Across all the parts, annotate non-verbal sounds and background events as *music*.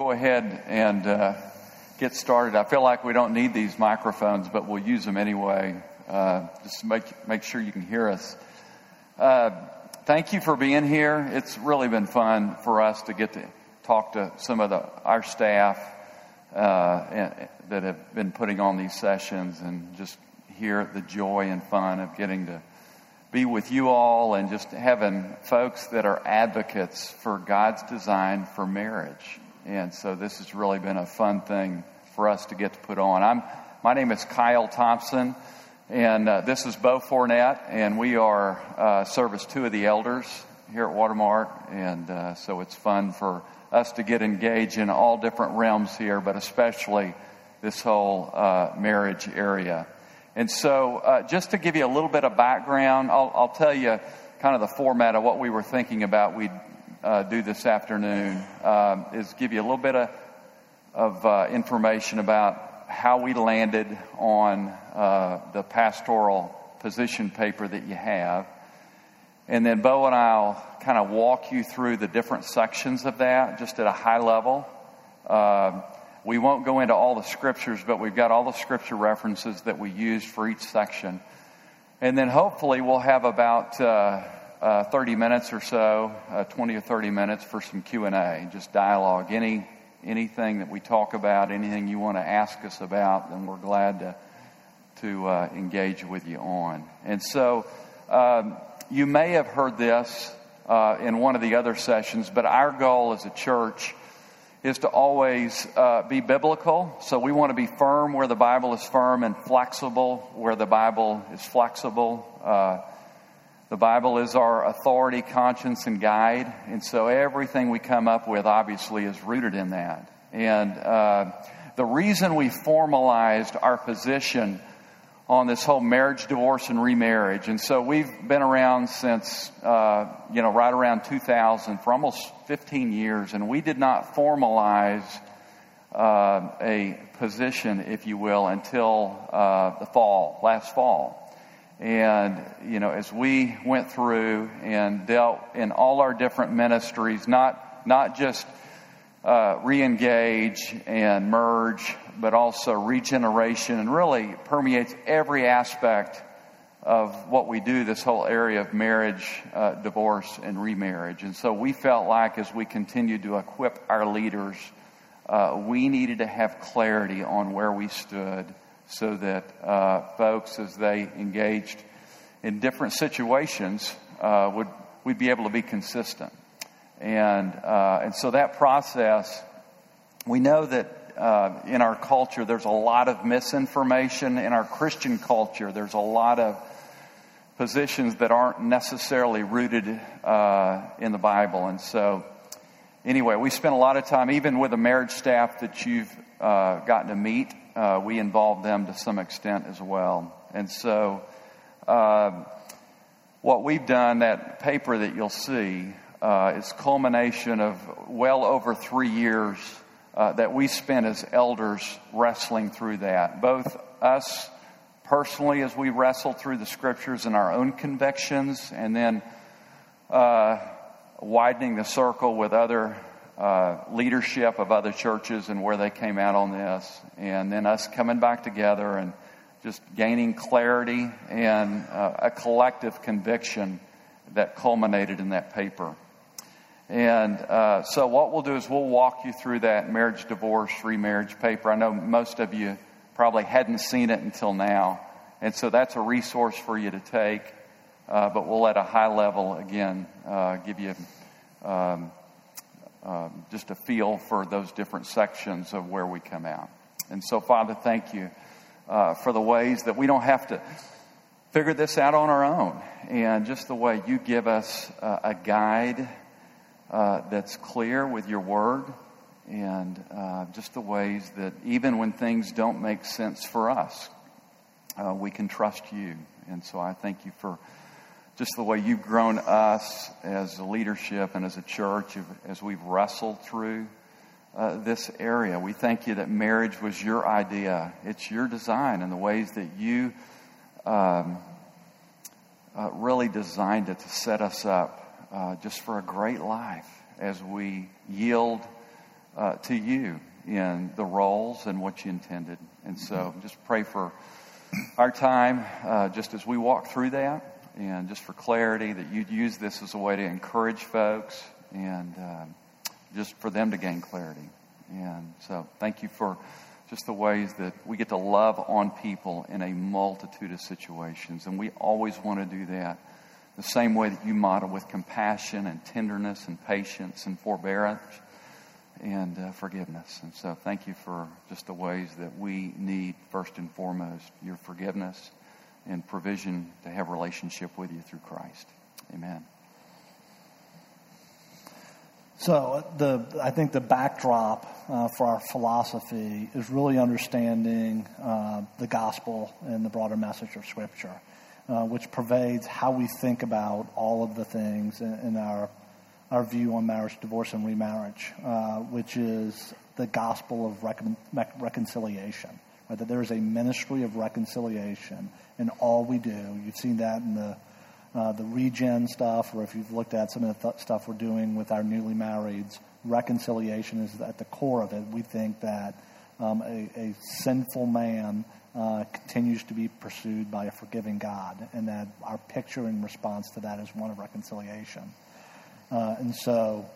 go ahead and uh, get started. I feel like we don't need these microphones, but we'll use them anyway. Uh, just make make sure you can hear us. Uh, thank you for being here. It's really been fun for us to get to talk to some of the our staff uh, that have been putting on these sessions and just hear the joy and fun of getting to be with you all and just having folks that are advocates for God's design for marriage. And so this has really been a fun thing for us to get to put on. I'm, my name is Kyle Thompson, and uh, this is Bo Fournette, and we are uh, service two of the elders here at Watermark, and uh, so it's fun for us to get engaged in all different realms here, but especially this whole uh, marriage area. And so, uh, just to give you a little bit of background, I'll, I'll, tell you kind of the format of what we were thinking about we'd uh, do this afternoon, um, is give you a little bit of, of uh, information about how we landed on uh, the pastoral position paper that you have. And then Bo and I'll kind of walk you through the different sections of that, just at a high level. Uh, we won't go into all the scriptures, but we've got all the scripture references that we use for each section. And then hopefully we'll have about uh, uh, 30 minutes or so, uh, 20 or 30 minutes for some Q&A, just dialogue. Any, anything that we talk about, anything you want to ask us about, then we're glad to, to uh, engage with you on. And so um, you may have heard this uh, in one of the other sessions, but our goal as a church is to always uh, be biblical. So we want to be firm where the Bible is firm and flexible where the Bible is flexible. The Bible is our authority, conscience, and guide. And so everything we come up with obviously is rooted in that. And uh, the reason we formalized our position on this whole marriage, divorce, and remarriage. And so we've been around since, uh, you know, right around 2000 for almost 15 years, and we did not formalize uh, a position, if you will, until uh, the fall, last fall. And, you know, as we went through and dealt in all our different ministries, not, not just uh, re-engage and merge, but also regeneration and really permeates every aspect of what we do, this whole area of marriage, uh, divorce, and remarriage. And so we felt like as we continued to equip our leaders, uh, we needed to have clarity on where we stood so that uh, folks, as they engaged in different situations, uh, would we'd be able to be consistent. And, uh, and so that process, we know that uh, in our culture there's a lot of misinformation. In our Christian culture, there's a lot of positions that aren't necessarily rooted uh, in the Bible. And so, anyway, we spent a lot of time, even with the marriage staff that you've uh, gotten to meet, uh, we involve them to some extent as well. And so, uh, what we've done, that paper that you'll see, uh, is culmination of well over three years uh, that we spent as elders wrestling through that. Both us personally as we wrestled through the scriptures and our own convictions, and then uh, widening the circle with other uh, leadership of other churches and where they came out on this, and then us coming back together and just gaining clarity and uh, a collective conviction that culminated in that paper. And uh, so, what we'll do is we'll walk you through that marriage, divorce, remarriage paper. I know most of you probably hadn't seen it until now. And so, that's a resource for you to take. Uh, but we'll, at a high level, again, uh, give you um, um, just a feel for those different sections of where we come out. And so, Father, thank you uh, for the ways that we don't have to figure this out on our own. And just the way you give us uh, a guide uh, that's clear with your word and uh, just the ways that even when things don't make sense for us, uh, we can trust you. And so I thank you for just the way you've grown us as a leadership and as a church as we've wrestled through uh, this area. We thank you that marriage was your idea, it's your design, and the ways that you um, uh, really designed it to set us up uh, just for a great life as we yield uh, to you in the roles and what you intended. And so just pray for our time, uh, just as we walk through that, and just for clarity, that you'd use this as a way to encourage folks and um, just for them to gain clarity. And so thank you for just the ways that we get to love on people in a multitude of situations. And we always want to do that the same way that you model with compassion and tenderness and patience and forbearance and uh, forgiveness. And so thank you for just the ways that we need, first and foremost, your forgiveness and provision to have relationship with you through Christ. Amen. So the I think the backdrop uh, for our philosophy is really understanding uh, the gospel and the broader message of Scripture, uh, which pervades how we think about all of the things in, in our our view on marriage, divorce, and remarriage, uh, which is the gospel of recon- reconciliation. That there is a ministry of reconciliation in all we do. You've seen that in the uh, the regen stuff, or if you've looked at some of the th- stuff we're doing with our newly marrieds, reconciliation is at the core of it. We think that um, a, a, sinful man uh, continues to be pursued by a forgiving God, and that our picture in response to that is one of reconciliation. Uh, and so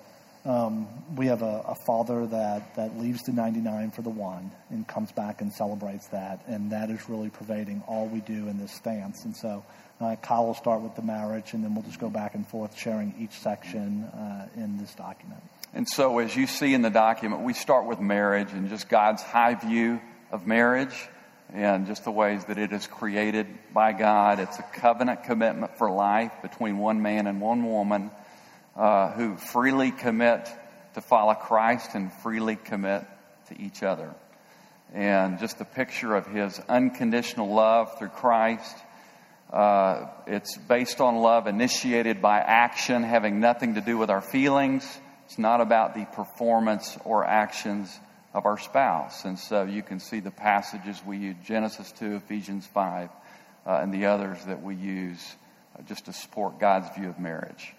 um, we have a, a, father that, that leaves the 99 for the one and comes back and celebrates that. And that is really pervading all we do in this stance. And so uh, Kyle will start with the marriage, and then we'll just go back and forth sharing each section uh, in this document. And so, as you see in the document, we start with marriage and just God's high view of marriage and just the ways that it is created by God. It's a covenant commitment for life between one man and one woman uh, who freely commit to follow Christ and freely commit to each other. And just the picture of his unconditional love through Christ uh, it's based on love initiated by action, having nothing to do with our feelings. It's not about the performance or actions of our spouse. And so you can see the passages we use Genesis 2, Ephesians 5, uh, and the others that we use uh, just to support God's view of marriage.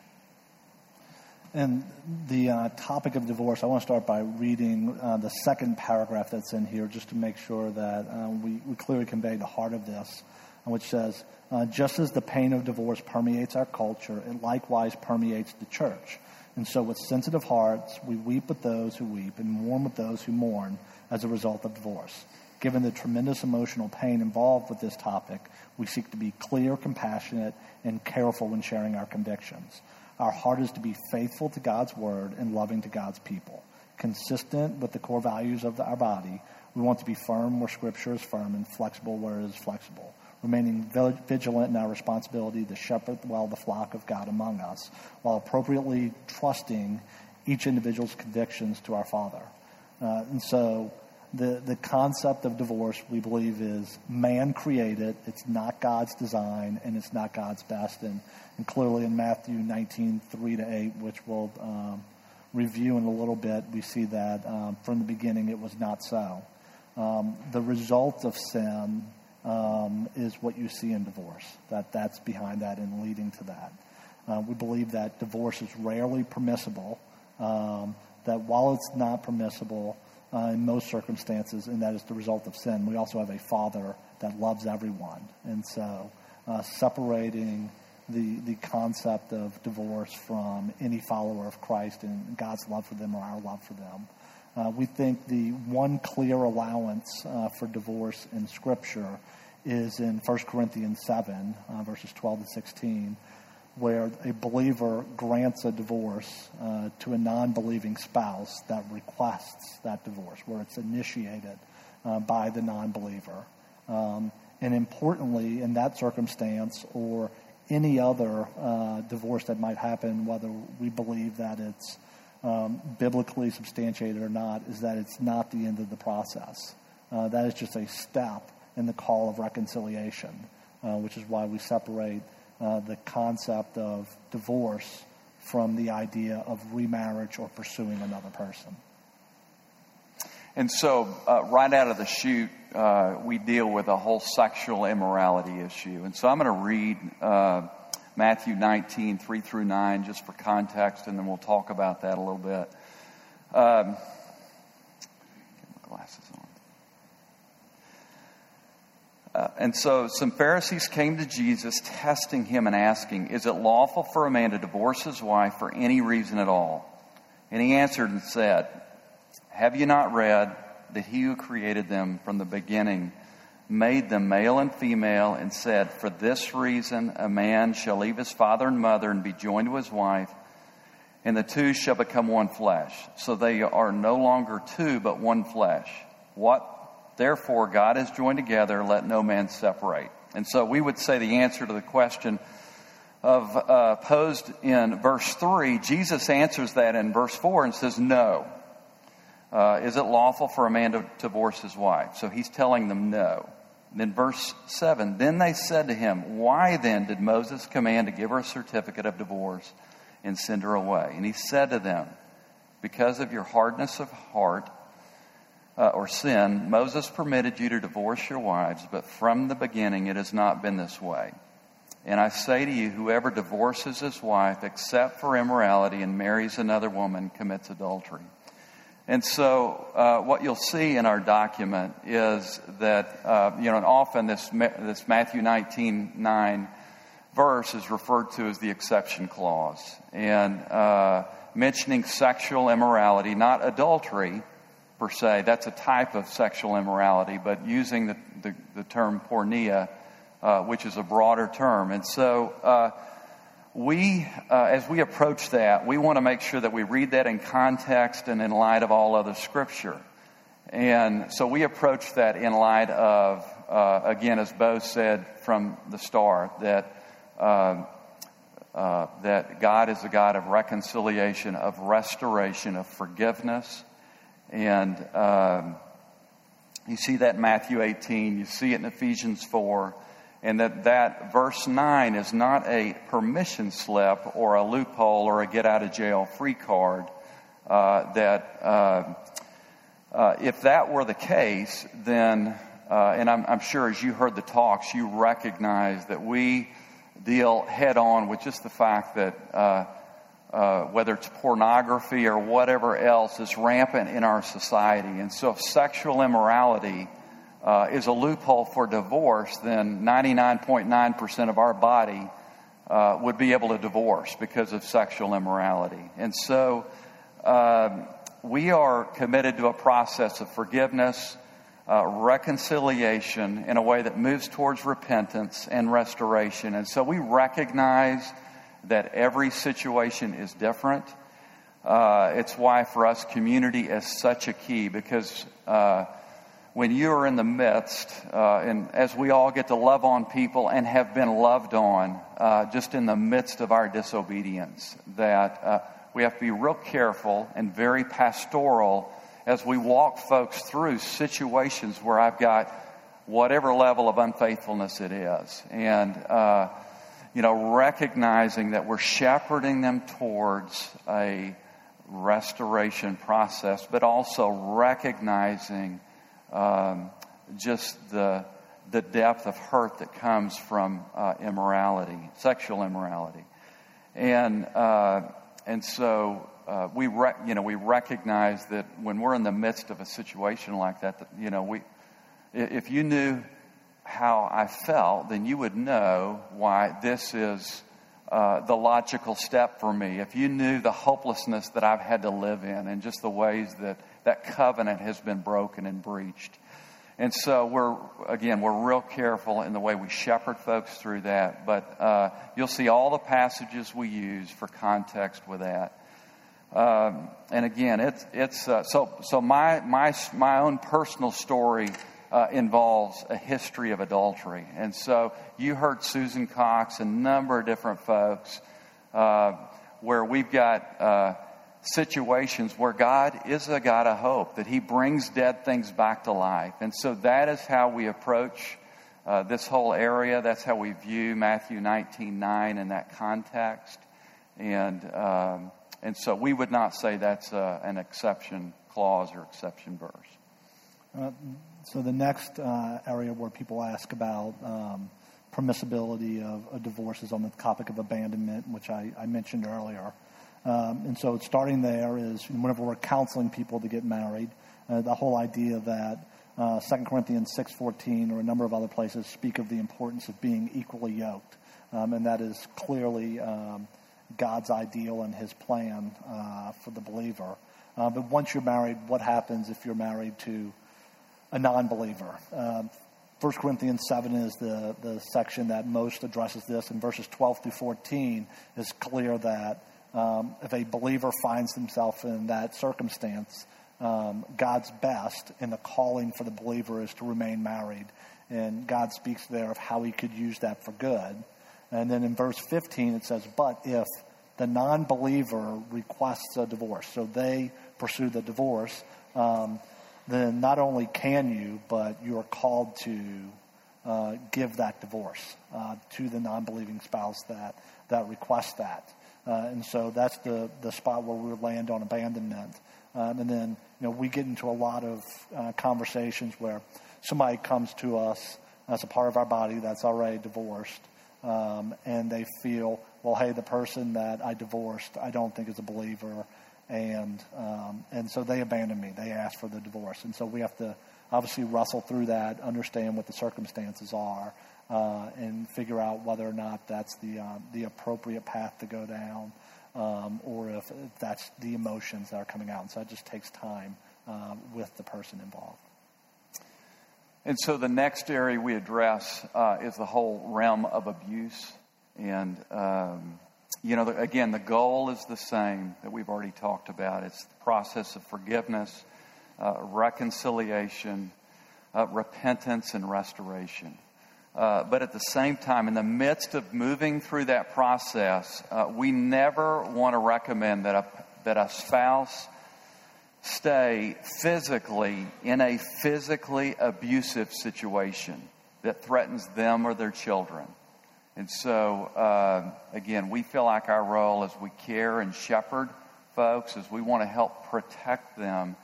And the uh, topic of divorce, I want to start by reading uh, the second paragraph that's in here just to make sure that uh, we, we clearly convey the heart of this, which says, uh, just as the pain of divorce permeates our culture, it likewise permeates the church. And so, with sensitive hearts, we weep with those who weep and mourn with those who mourn as a result of divorce. Given the tremendous emotional pain involved with this topic, we seek to be clear, compassionate, and careful when sharing our convictions. Our heart is to be faithful to God's word and loving to God's people. Consistent with the core values of our body, we want to be firm where Scripture is firm and flexible where it is flexible remaining vigilant in our responsibility to shepherd well the flock of God among us, while appropriately trusting each individual's convictions to our Father. Uh, and so the, the concept of divorce, we believe, is man created. It's not God's design, and it's not God's best. And, and clearly in Matthew 19, 3 to 8, which we'll um, review in a little bit, we see that um, from the beginning it was not so. Um, the result of sin um, is what you see in divorce. That that's behind that and leading to that. Uh, we believe that divorce is rarely permissible. Um, that while it's not permissible uh, in most circumstances, and that is the result of sin, we also have a Father that loves everyone, and so uh, separating the the concept of divorce from any follower of Christ and God's love for them or our love for them. Uh, we think the one clear allowance uh, for divorce in Scripture is in 1 Corinthians 7, uh, verses 12 to 16, where a believer grants a divorce uh, to a non believing spouse that requests that divorce, where it's initiated uh, by the non believer. Um, and importantly, in that circumstance or any other uh, divorce that might happen, whether we believe that it's um, biblically substantiated or not, is that it's not the end of the process. Uh, that is just a step in the call of reconciliation, uh, which is why we separate uh, the concept of divorce from the idea of remarriage or pursuing another person. And so, uh, right out of the chute, uh, we deal with a whole sexual immorality issue. And so, I'm going to read uh, Matthew 19, 3 through 9, just for context, and then we'll talk about that a little bit. Um, Uh, and so some Pharisees came to Jesus, testing him and asking, Is it lawful for a man to divorce his wife for any reason at all? And he answered and said, Have you not read that he who created them from the beginning made them male and female, and said, For this reason a man shall leave his father and mother and be joined to his wife, and the two shall become one flesh. So they are no longer two, but one flesh. What therefore God has joined together, let no man separate. And so we would say the answer to the question of uh, posed in verse 3, Jesus answers that in verse 4 and says, No. Uh, is it lawful for a man to, divorce his wife? So he's telling them no. Then verse 7 Then they said to him, Why then did Moses command to give her a certificate of divorce and send her away? And he said to them, Because of your hardness of heart uh, or sin, Moses permitted you to divorce your wives, but from the beginning it has not been this way. And I say to you, whoever divorces his wife except for immorality and marries another woman commits adultery. And so, uh, what you'll see in our document is that, uh, you know, and often this, this Matthew 19 9 verse is referred to as the exception clause. And uh, mentioning sexual immorality, not adultery per se, that's a type of sexual immorality, but using the, the, the term porneia, uh, which is a broader term. And so, uh, we, uh, as we approach that, we want to make sure that we read that in context and in light of all other scripture. And so we approach that in light of, uh, again, as Bo said from the start, that, uh, uh that God is a God of reconciliation, of restoration, of forgiveness. And um, you see that in Matthew 18, you see it in Ephesians 4 and that that verse 9 is not a permission slip or a loophole or a get out of jail free card. Uh, that uh, uh, if that were the case, then, uh, and I'm, I'm, sure as you heard the talks, you recognize that we deal head on with just the fact that uh, whether it's pornography or whatever else is rampant in our society. And so if sexual immorality uh, is a loophole for divorce, then 99.9% of our body uh, would be able to divorce because of sexual immorality. And so uh, we are committed to a process of forgiveness, uh, reconciliation in a way that moves towards repentance and restoration. And so we recognize that every situation is different. Uh, it's why for us community is such a key because uh, when you are in the midst, uh, and as we all get to love on people and have been loved on, uh, just in the midst of our disobedience, that uh, we have to be real careful and very pastoral as we walk folks through situations where I've got whatever level of unfaithfulness it is. And, uh, you know, recognizing that we're shepherding them towards a restoration process, but also recognizing um, just the, the depth of hurt that comes from uh, immorality, sexual immorality. And, uh, and so uh, we, you know, we recognize that when we're in the midst of a situation like that, that, you know, we, if you knew how I felt, then you would know why this is uh, the logical step for me. If you knew the hopelessness that I've had to live in and just the ways that that covenant has been broken and breached. And so we're, again, we're real careful in the way we shepherd folks through that. But uh, you'll see all the passages we use for context with that. Um, and again, it's, it's uh, so, so my, my, my own personal story uh, involves a history of adultery. And so you heard Susan Cox, a number of different folks, uh, where we've got uh, situations where God is a God of hope, that He brings dead things back to life. And so that is how we approach uh, this whole area. That's how we view Matthew 19 9 in that context. And, um, and so we would not say that's uh, an exception clause or exception verse. So the next uh, area where people ask about um, permissibility of a divorce is on the topic of abandonment, which I, I mentioned earlier. Um, and so starting there is whenever we're counseling people to get married, uh, the whole idea that uh, 2 Corinthians 6.14 or a number of other places speak of the importance of being equally yoked. Um, and that is clearly um, God's ideal and his plan uh, for the believer. Uh, but once you're married, what happens if you're married to a non-believer? Um, 1 Corinthians 7 is the, the section that most addresses this. In verses 12 through 14 is clear that um, if a believer finds himself in that circumstance, um, God's best in the calling for the believer is to remain married. And God speaks there of how he could use that for good. And then in verse 15 it says, But if the non believer requests a divorce, so they pursue the divorce, um, then not only can you, but you are called to uh, give that divorce uh, to the non believing spouse that, that requests that. Uh, and so that's the, the spot where we land on abandonment. Um, and then, you know, we get into a lot of uh, conversations where somebody comes to us as a part of our body that's already divorced, um, and they feel, well, hey, the person that I divorced, I don't think is a believer, and um, and so they abandoned me. They asked for the divorce, and so we have to obviously wrestle through that, understand what the circumstances are, uh, and figure out whether or not that's the uh, the appropriate path to go down um, or if that's the emotions that are coming out. And so it just takes time uh, with the person involved. And so the next area we address uh, is the whole realm of abuse. And, um, you know, again, the goal is the same that we've already talked about it's the process of forgiveness, uh, reconciliation, uh, repentance, and restoration. Uh, but at the same time, in the midst of moving through that process, uh, we never want to recommend that a, that a spouse stay physically in a physically abusive situation that threatens them or their children. And so, uh, again, we feel like our role as we care and shepherd folks, is we want to help protect them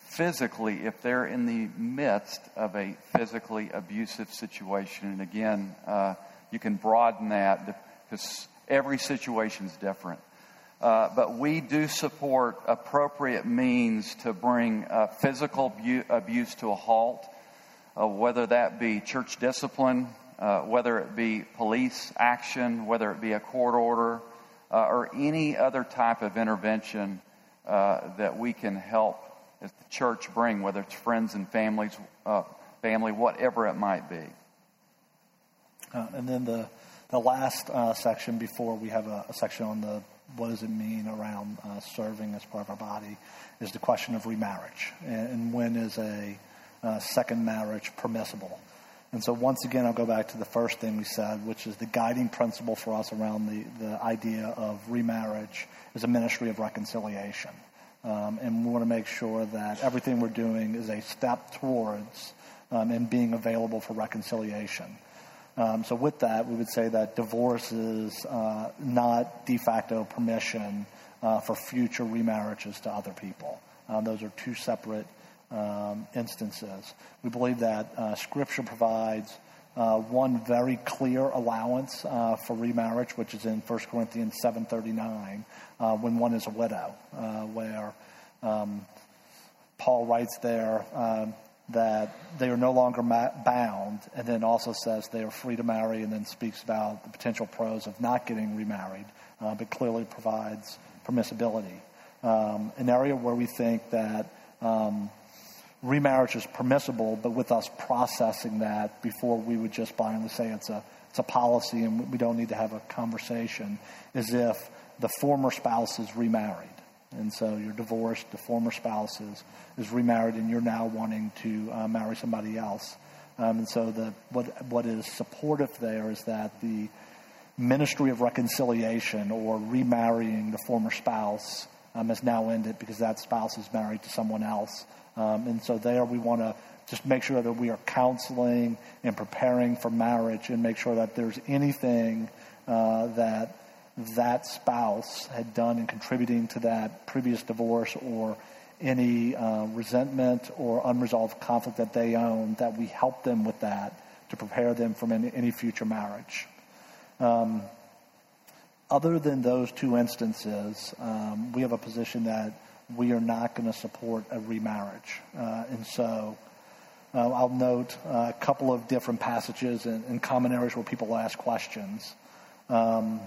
physically if they're in the midst of a physically abusive situation. And again, uh, you can broaden that because every situation is different. Uh, but we do support appropriate means to bring uh, physical bu- abuse to a halt, uh, whether that be church discipline, uh, whether it be police action, whether it be a court order, uh, or any other type of intervention that we can help the church bring, whether it's friends and families, uh, family, whatever it might be. Uh, and then the the last uh, section before we have a, a, section on the what does it mean around uh, serving as part of our body is the question of remarriage and, and when is a uh, second marriage permissible. And so once again, I'll go back to the first thing we said, which is the guiding principle for us around the, the idea of remarriage is a ministry of reconciliation. Um, and we want to make sure that everything we're doing is a step towards um, and being available for reconciliation. Um, so, with that, we would say that divorce is uh, not de facto permission uh, for future remarriages to other people. Um, those are two separate um, instances. We believe that uh, Scripture provides uh, one very clear allowance uh, for remarriage, which is in 1 Corinthians 7.39, uh, when one is a widow, uh, where um, Paul writes there um, that they are no longer ma- bound, and then also says they are free to marry, and then speaks about the potential pros of not getting remarried, uh, but clearly provides permissibility. Um, an area where we think that um, remarriage is permissible, but with us processing that before we would just blindly say it's a it's a policy and we don't need to have a conversation, is if the former spouse is remarried. And so you're divorced, the former spouse is, is remarried, and you're now wanting to uh, marry somebody else. Um, and so the, what, what is supportive there is that the ministry of reconciliation or remarrying the former spouse um, has now ended because that spouse is married to someone else. Um, and so there we want to just make sure that we are counseling and preparing for marriage and make sure that there's anything uh, that that spouse had done in contributing to that previous divorce or any uh, resentment or unresolved conflict that they own, that we help them with that to prepare them for any, any future marriage. Um, other than those two instances, um, we have a position that we are not going to support a remarriage. Uh, and so uh, I'll note uh, a couple of different passages and, and common areas where people ask questions. Um,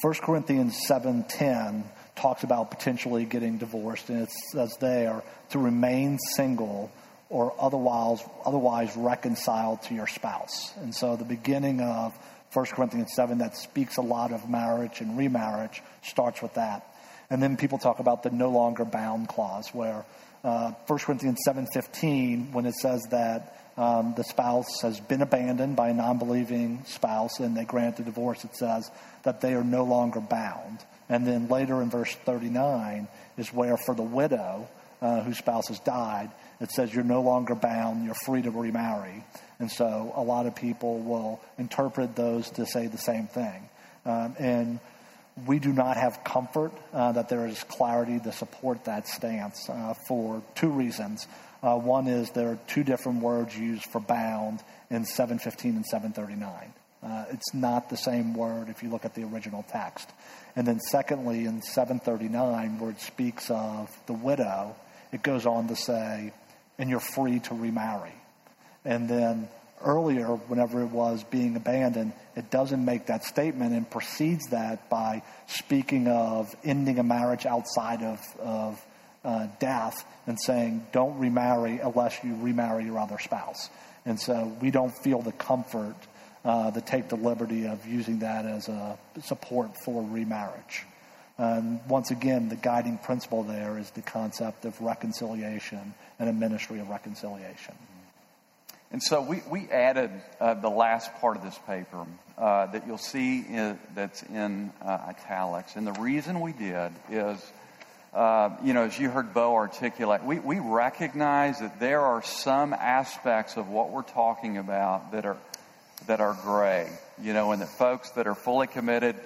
1 Corinthians 7.10 talks about potentially getting divorced, and it says there to remain single or otherwise, otherwise reconciled to your spouse. And so the beginning of 1 Corinthians 7 that speaks a lot of marriage and remarriage starts with that. And then people talk about the no longer bound clause where uh, 1 Corinthians 7.15 when it says that um, the spouse has been abandoned by a non-believing spouse and they grant the divorce, it says that they are no longer bound. And then later in verse 39 is where for the widow uh, whose spouse has died, it says you're no longer bound, you're free to remarry. And so a lot of people will interpret those to say the same thing. Um, and we do not have comfort uh, that there is clarity to support that stance uh, for two reasons. Uh, one is there are two different words used for bound in 715 and 739. Uh, it's not the same word if you look at the original text. And then, secondly, in 739, where it speaks of the widow, it goes on to say, and you're free to remarry. And then earlier, whenever it was being abandoned, it doesn't make that statement and precedes that by speaking of ending a marriage outside of, of uh, death and saying, don't remarry unless you remarry your other spouse. And so we don't feel the comfort uh, to take the liberty of using that as a support for remarriage. And once again, the guiding principle there is the concept of reconciliation and a ministry of reconciliation. And so we, we added uh, the last part of this paper uh, that you'll see in, that's in uh, italics. And the reason we did is, uh, you know, as you heard Bo articulate, we, we recognize that there are some aspects of what we're talking about that are, that are gray, you know, and that folks that are fully committed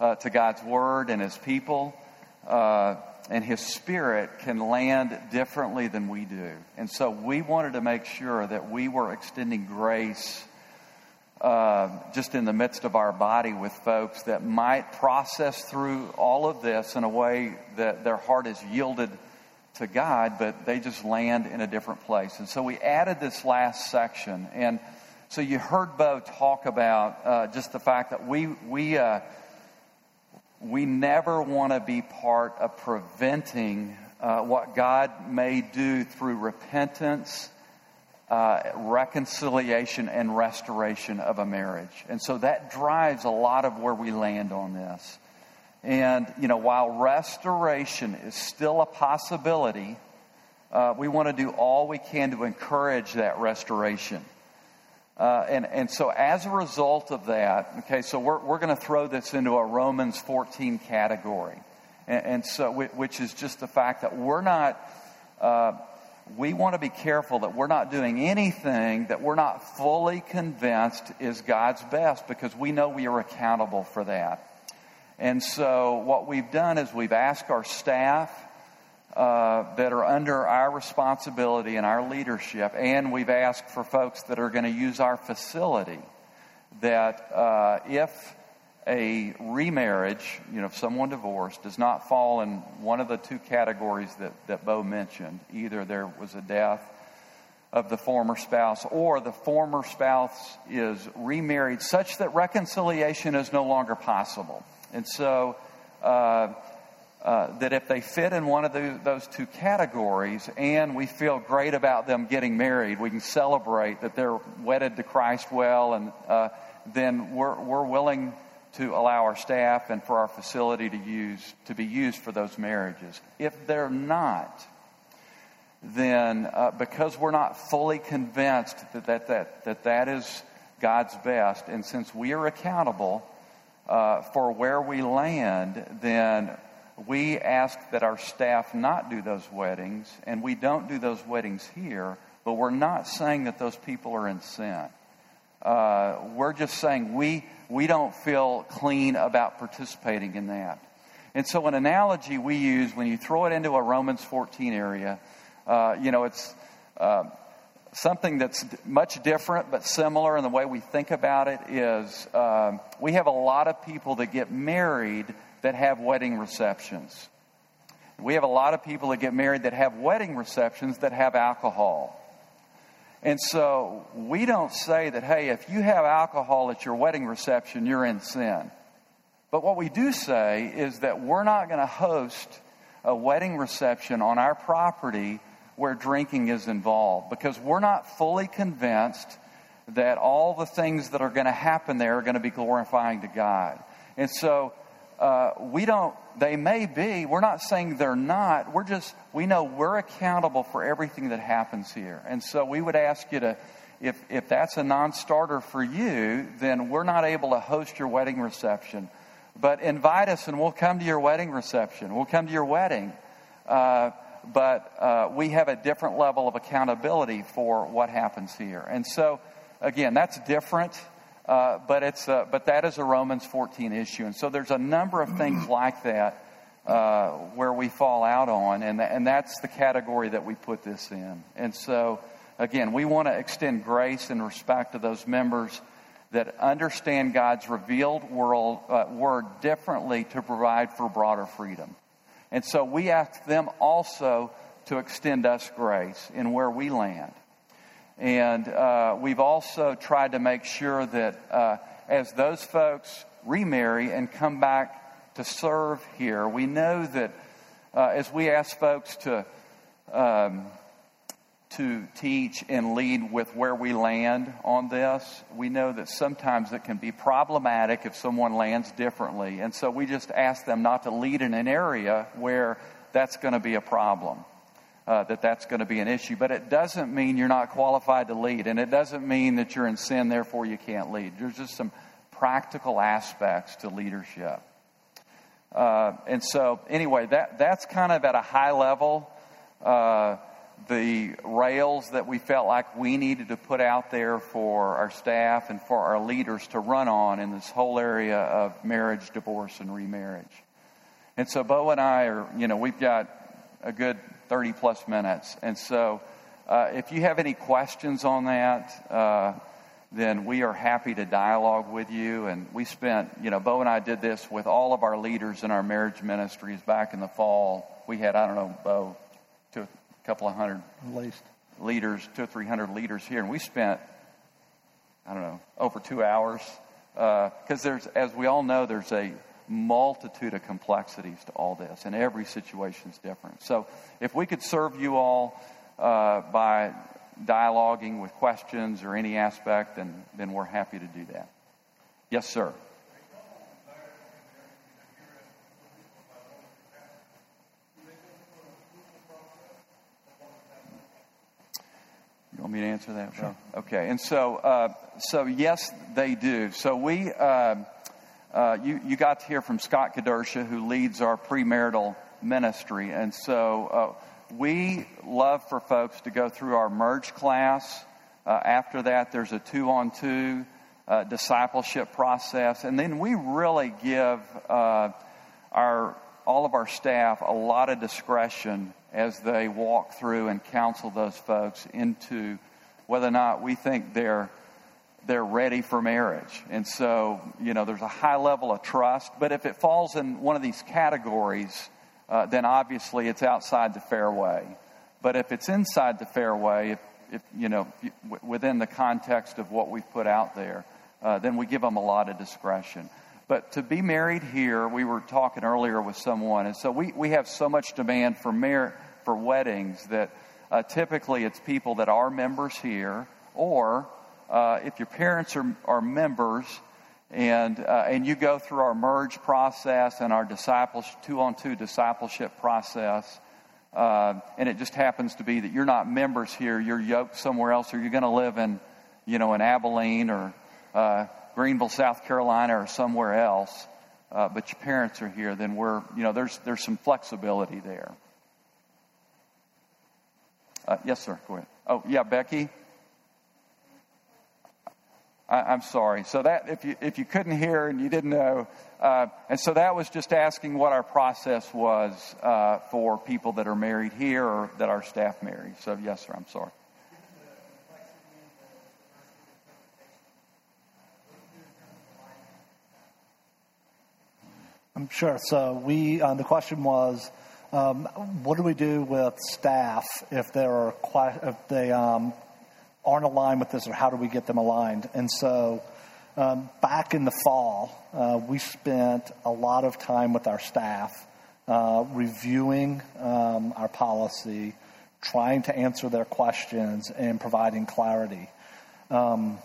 uh, to God's Word and His people uh, and His Spirit can land differently than we do. And so we wanted to make sure that we were extending grace uh, just in the midst of our body with folks that might process through all of this in a way that their heart is yielded to God, but they just land in a different place. And so we added this last section. And so you heard Bo talk about uh, just the fact that we, we, uh, we never want to be part of preventing uh, what God may do through repentance, uh, reconciliation, and restoration of a marriage. And so that drives a lot of where we land on this. And, you know, while restoration is still a possibility, uh, we want to do all we can to encourage that restoration. Uh, and, and so as a result of that, okay, so we're, we're going to throw this into a Romans 14 category. And, and so, which is just the fact that we're not, uh, we want to be careful that we're not doing anything that we're not fully convinced is God's best because we know we are accountable for that. And so what we've done is we've asked our staff, uh, that are under our responsibility and our leadership, and we've asked for folks that are going to use our facility that uh, if a remarriage, you know, if someone divorced, does not fall in one of the two categories that, that Bo mentioned, either there was a death of the former spouse or the former spouse is remarried such that reconciliation is no longer possible. And so, uh, uh, that if they fit in one of the, those two categories and we feel great about them getting married, we can celebrate that they're wedded to Christ well, and uh, then we're, we're willing to allow our staff and for our facility to use to be used for those marriages. If they're not, then uh, because we're not fully convinced that that, that, that that is God's best, and since we are accountable uh, for where we land, then we ask that our staff not do those weddings, and we don't do those weddings here, but we're not saying that those people are in sin. Uh, we're just saying we, we don't feel clean about participating in that. And so, an analogy we use when you throw it into a Romans 14 area, uh, you know, it's uh, something that's much different but similar in the way we think about it is uh, we have a lot of people that get married that have wedding receptions. We have a lot of people that get married that have wedding receptions that have alcohol. And so we don't say that, hey, if you have alcohol at your wedding reception, you're in sin. But what we do say is that we're not going to host a wedding reception on our property where drinking is involved because we're not fully convinced that all the things that are going to happen there are going to be glorifying to God. And so uh, we don't, they may be, we're not saying they're not, we're just, we know we're accountable for everything that happens here. And so we would ask you to, if, if that's a non starter for you, then we're not able to host your wedding reception. But invite us and we'll come to your wedding reception. We'll come to your wedding. Uh, but uh, we have a different level of accountability for what happens here. And so, again, that's different, uh, but, it's, uh, but that is a Romans 14 issue. And so there's a number of things like that uh, where we fall out on, and, th- and that's the category that we put this in. And so, again, we want to extend grace and respect to those members that understand God's revealed world, uh, word differently to provide for broader freedom. And so we ask them also to extend us grace in where we land. And uh, we've also tried to make sure that uh, as those folks remarry and come back to serve here, we know that uh, as we ask folks to um, to teach and lead with where we land on this. We know that sometimes it can be problematic if someone lands differently. And so we just ask them not to lead in an area where that's going to be a problem, uh, that that's going to be an issue. But it doesn't mean you're not qualified to lead. And it doesn't mean that you're in sin, therefore you can't lead. There's just some practical aspects to leadership. Uh, and so, anyway, that, that's kind of at a high level. Uh, the rails that we felt like we needed to put out there for our staff and for our leaders to run on in this whole area of marriage, divorce, and remarriage. And so Bo and I are, you know, we've got a good 30 plus minutes. And so uh, if you have any questions on that, uh, then we are happy to dialogue with you. And we spent, you know, Bo and I did this with all of our leaders in our marriage ministries back in the fall. We had, I don't know, Bo, two, a couple of hundred at least leaders, two or three hundred leaders here, and we spent, I don't know, over two hours because uh, there's, as we all know, there's a multitude of complexities to all this, and every situation is different. So, if we could serve you all uh, by dialoguing with questions or any aspect, then then we're happy to do that. Yes, sir. You want me to answer that? Sure. Okay. And so, uh, so yes, they do. So we, uh, uh, you, you got to hear from Scott Kedersha, who leads our premarital ministry. And so uh, we love for folks to go through our merge class. Uh, after that, there's a two on two discipleship process. And then we really give uh, our, all of our staff a lot of discretion as they walk through and counsel those folks into whether or not we think they're they're ready for marriage. And so, you know, there's a high level of trust. But if it falls in one of these categories, uh, then obviously it's outside the fairway. But if it's inside the fairway, if, if you know, within the context of what we've put out there, uh, then we give them a lot of discretion. But to be married here, we were talking earlier with someone, and so we, we have so much demand for mar- for weddings that uh, typically it's people that are members here, or uh, if your parents are, are members and, uh, and you go through our merge process and our two on two discipleship process, uh, and it just happens to be that you're not members here, you're yoked somewhere else, or you're going to live in, you know, in Abilene or uh, Greenville, South Carolina, or somewhere else, uh, but your parents are here, then we're, you know, there's, there's some flexibility there. Uh, yes, sir. Go ahead. Oh, yeah, Becky. I, am sorry. So that if you if you couldn't hear and you didn't know, uh, and so that was just asking what our process was uh, for people that are married here or that our staff married. So yes, sir. I'm sorry. I'm sure. So we uh, the question was um, what do we do with staff if there are if they um, aren't aligned with this, or how do we get them aligned? And so, um, back in the fall, uh, we spent a lot of time with our staff uh, reviewing um, our policy, trying to answer their questions, and providing clarity. Um,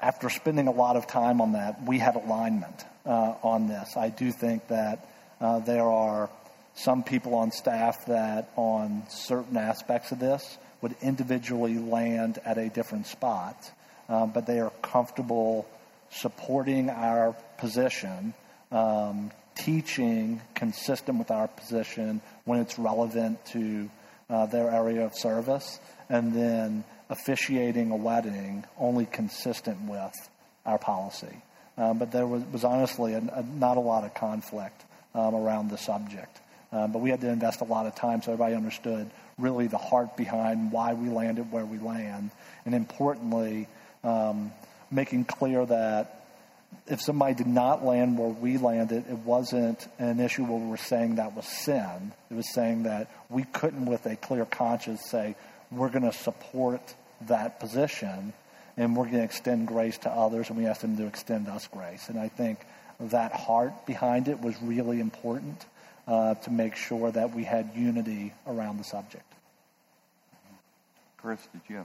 after spending a lot of time on that, we had alignment uh, on this. I do think that uh, there are some people on staff that, on certain aspects of this, would individually land at a different spot, uh, but they are comfortable supporting our position, um, teaching consistent with our position when it's relevant to uh, their area of service, and then officiating a wedding only consistent with our policy. Um, but there was, was honestly a, a, not a lot of conflict um, around the subject. Um, but we had to invest a lot of time so everybody understood really the heart behind why we landed where we land. And importantly, um, making clear that if somebody did not land where we landed, it wasn't an issue where we were saying that was sin. It was saying that we couldn't, with a clear conscience, say, we're going to support that position and we're going to extend grace to others and we ask them to extend us grace. And I think that heart behind it was really important uh, to make sure that we had unity around the subject. Chris, did you?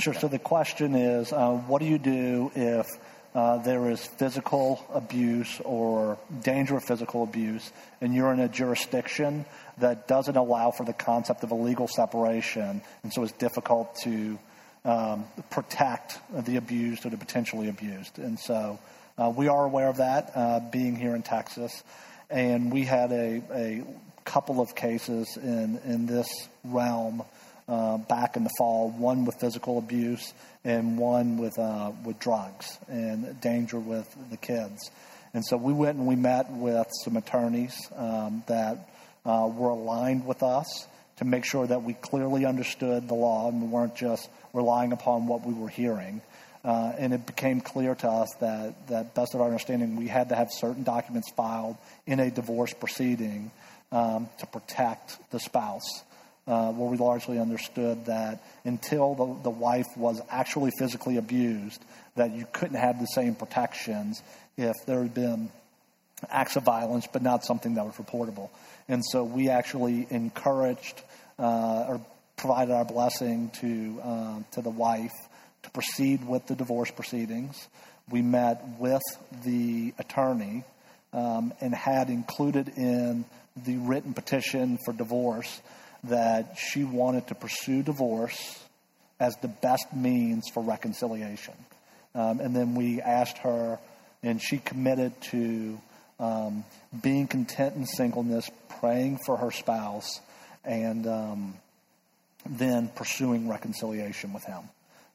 Sure. So the question is, uh, what do you do if uh, there is physical abuse or danger of physical abuse, and you're in a jurisdiction that doesn't allow for the concept of a legal separation, and so it's difficult to um, protect the abused or the potentially abused. And so uh, we are aware of that, uh, being here in Texas, and we had a, a couple of cases in in this realm uh, back in the fall, one with physical abuse and one with, uh, with drugs and danger with the kids. And so we went and we met with some attorneys um, that uh, were aligned with us to make sure that we clearly understood the law and we weren't just relying upon what we were hearing. Uh, and it became clear to us that, that, best of our understanding, we had to have certain documents filed in a divorce proceeding um, to protect the spouse uh, where we largely understood that until the, the wife was actually physically abused, that you couldn't have the same protections if there had been acts of violence, but not something that was reportable. And so we actually encouraged uh, or provided our blessing to uh, to the wife to proceed with the divorce proceedings. We met with the attorney um, and had included in the written petition for divorce that she wanted to pursue divorce as the best means for reconciliation. Um, and then we asked her, and she committed to um, being content in singleness, praying for her spouse, and um, then pursuing reconciliation with him.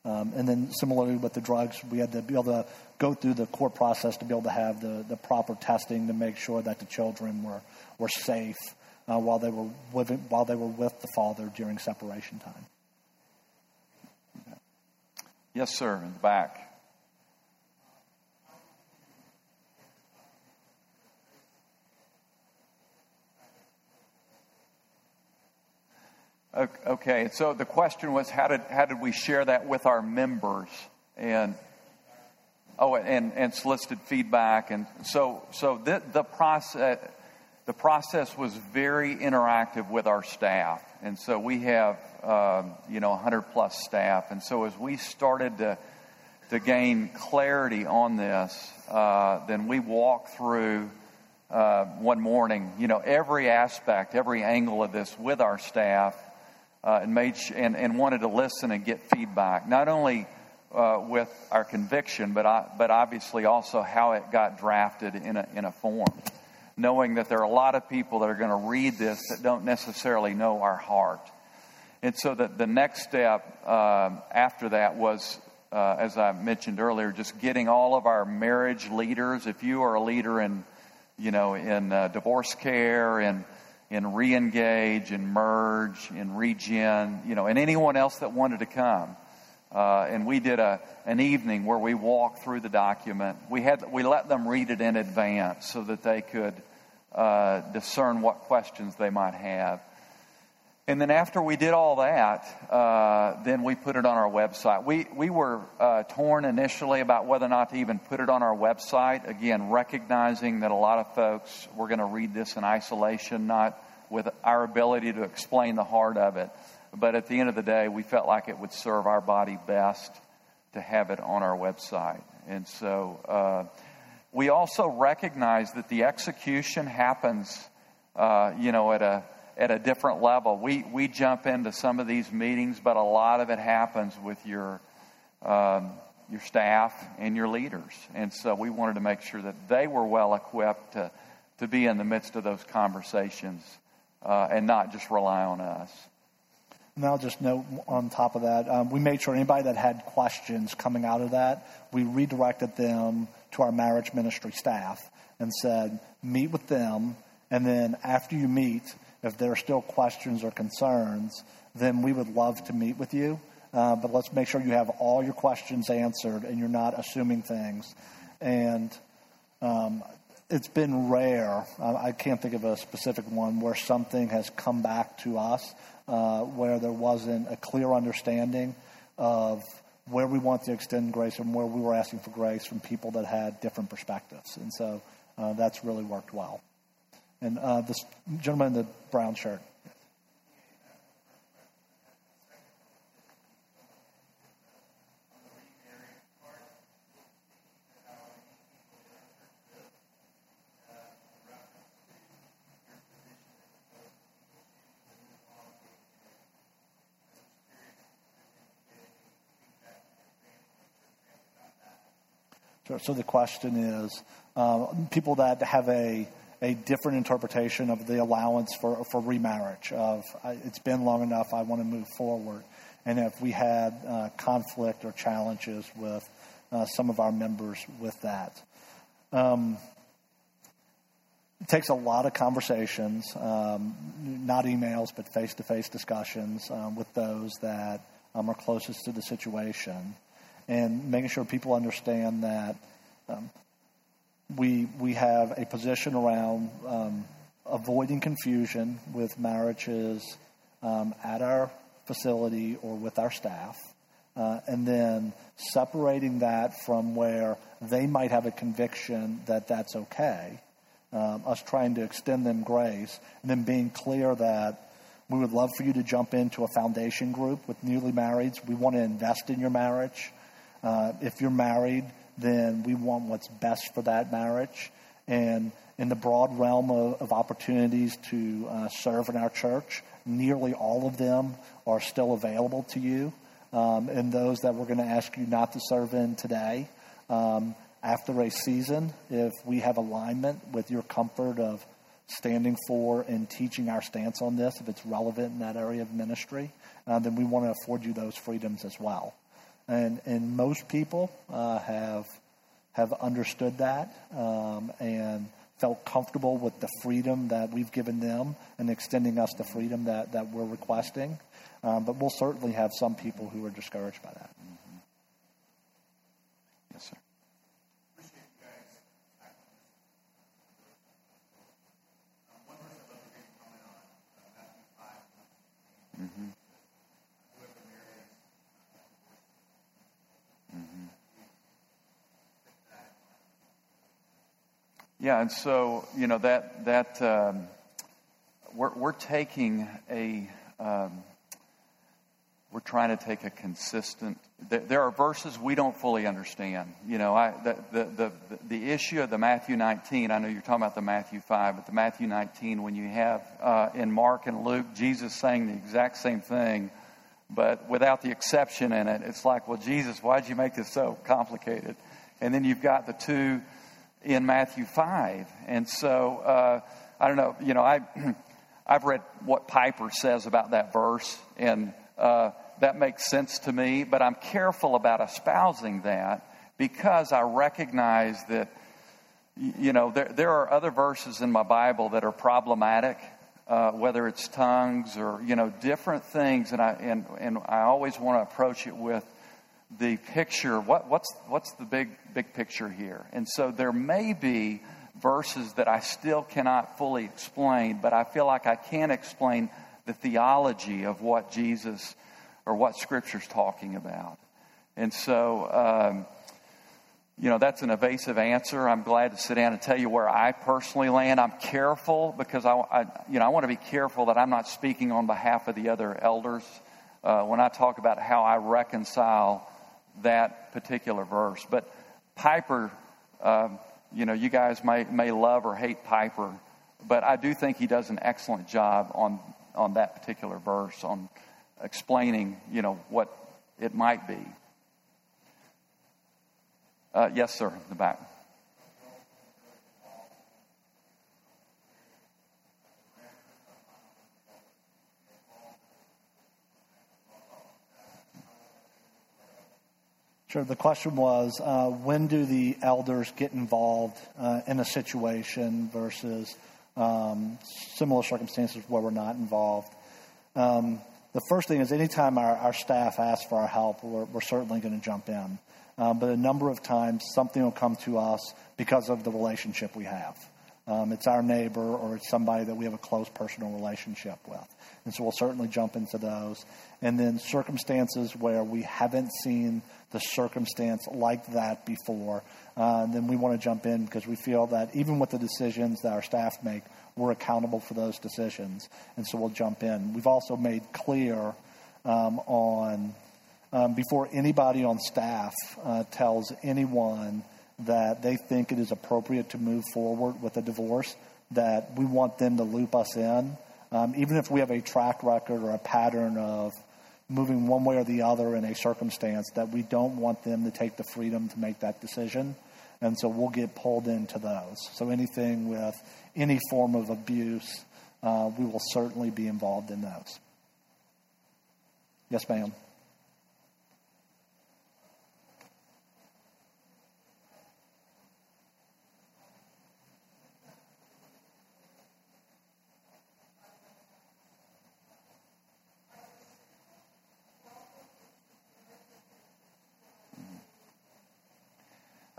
Um, and then, similarly with the drugs, we had to be able to go through the court process to be able to have the, the proper testing to make sure that the children were, were safe uh, while they were living, while they were with the father during separation time. Yes, sir, in the back. Okay, so the question was how did how did we share that with our members and oh and and solicited feedback and so so the the process the process was very interactive with our staff. And so we have, um, you know, 100 plus staff. And so as we started to, to gain clarity on this, uh, then we walked through uh, one morning, you know, every aspect, every angle of this with our staff uh, and, made sh- and, and wanted to listen and get feedback. Not only uh, with our conviction, but, I, but obviously also how it got drafted in a, in a form. Knowing that there are a lot of people that are going to read this that don't necessarily know our heart. And so that the next step uh, after that was, uh, as I mentioned earlier, just getting all of our marriage leaders. If you are a leader in, you know, in uh, divorce care and in reengage and merge and regen, you know, and anyone else that wanted to come. Uh, and we did a, an evening where we walked through the document. We, had, we let them read it in advance so that they could uh, discern what questions they might have. And then after we did all that, uh, then we put it on our website. We, we were uh, torn initially about whether or not to even put it on our website. Again, recognizing that a lot of folks were going to read this in isolation, not with our ability to explain the heart of it. But at the end of the day, we felt like it would serve our body best to have it on our website. And so uh, we also recognize that the execution happens, uh, you know, at a at a different level. We we jump into some of these meetings, but a lot of it happens with your um, your staff and your leaders. And so we wanted to make sure that they were well equipped to to be in the midst of those conversations uh, and not just rely on us. And I'll just note on top of that, um, we made sure anybody that had questions coming out of that, we redirected them to our marriage ministry staff and said, meet with them, and then after you meet, if there are still questions or concerns, then we would love to meet with you. Uh, but let's make sure you have all your questions answered and you're not assuming things. And um, it's been rare. I can't think of a specific one where something has come back to us uh, where there wasn't a clear understanding of where we want to extend grace and where we were asking for grace from people that had different perspectives. And so uh, that's really worked well. And uh, this gentleman in the brown shirt. So the question is uh, people that have a, a different interpretation of the allowance for, for remarriage, of it's been long enough, I want to move forward. And if we had uh, conflict or challenges with uh, some of our members with that. Um, it takes a lot of conversations, um, not emails, but face to face discussions um, with those that um, are closest to the situation and making sure people understand that um, we we have a position around um, avoiding confusion with marriages um, at our facility or with our staff, uh, and then separating that from where they might have a conviction that that's okay. Um, us trying to extend them grace, and then being clear that we would love for you to jump into a foundation group with newly marrieds. We want to invest in your marriage. Uh, if you're married, then we want what's best for that marriage. And in the broad realm of, of opportunities to uh, serve in our church, nearly all of them are still available to you. Um, and those that we're going to ask you not to serve in today, um, after a season, if we have alignment with your comfort of standing for and teaching our stance on this, if it's relevant in that area of ministry, uh, then we want to afford you those freedoms as well and and most people uh, have have understood that um, and felt comfortable with the freedom that we've given them and extending us the freedom that, that we're requesting. Um, but we'll certainly have some people who are discouraged by that. Mm-hmm. Yes, sir. Mm-hmm. Yeah, and so you know that that um, we're we're taking a um, we're trying to take a consistent. There are verses we don't fully understand. You know, I, the, the, the, the issue of the Matthew 19, I know you're talking about the Matthew 5, but the Matthew 19, when you have uh, in Mark and Luke, Jesus saying the exact same thing but without the exception in it. It's like, well, Jesus, why'd you make this so complicated? And then you've got the two in Matthew 5. And so, uh, I don't know, you know, I, *clears throat* I've read what Piper says about that verse, and uh, that makes sense to me, but I'm careful about espousing that because I recognize that, you know, there, there are other verses in my Bible that are problematic, uh, whether it's tongues or, you know, different things, and I, and, and I always want to approach it with the picture. What, what's, what's the big, big picture here? And so there may be verses that I still cannot fully explain, but I feel like I can explain the theology of what Jesus or what Scripture's talking about. And so, um, you know, that's an evasive answer. I'm glad to sit down and tell you where I personally land. I'm careful because I, I you know, I want to be careful that I'm not speaking on behalf of the other elders uh, when I talk about how I reconcile that particular verse. But Piper, um, you know, you guys may, may love or hate Piper, but I do think he does an excellent job on, on that particular verse, on explaining, you know, what it might be. Uh, yes, sir, in the back. Sure. The question was uh, when do the elders get involved uh, in a situation versus um, similar circumstances where we're not involved? Um, the first thing is anytime our, our staff asks for our help, we're, we're certainly going to jump in. Um, but a number of times, something will come to us because of the relationship we have. Um, it's our neighbor or it's somebody that we have a close personal relationship with. And so we'll certainly jump into those. And then circumstances where we haven't seen the circumstance like that before, uh, then we want to jump in because we feel that even with the decisions that our staff make, we're accountable for those decisions. And so we'll jump in. We've also made clear um, on, um, before anybody on staff uh, tells anyone that they think it is appropriate to move forward with a divorce, that we want them to loop us in. Um, even if we have a track record or a pattern of moving one way or the other in a circumstance that we don't want them to take the freedom to make that decision. And so we'll get pulled into those. So anything with any form of abuse, uh, we will certainly be involved in those. Yes, ma'am.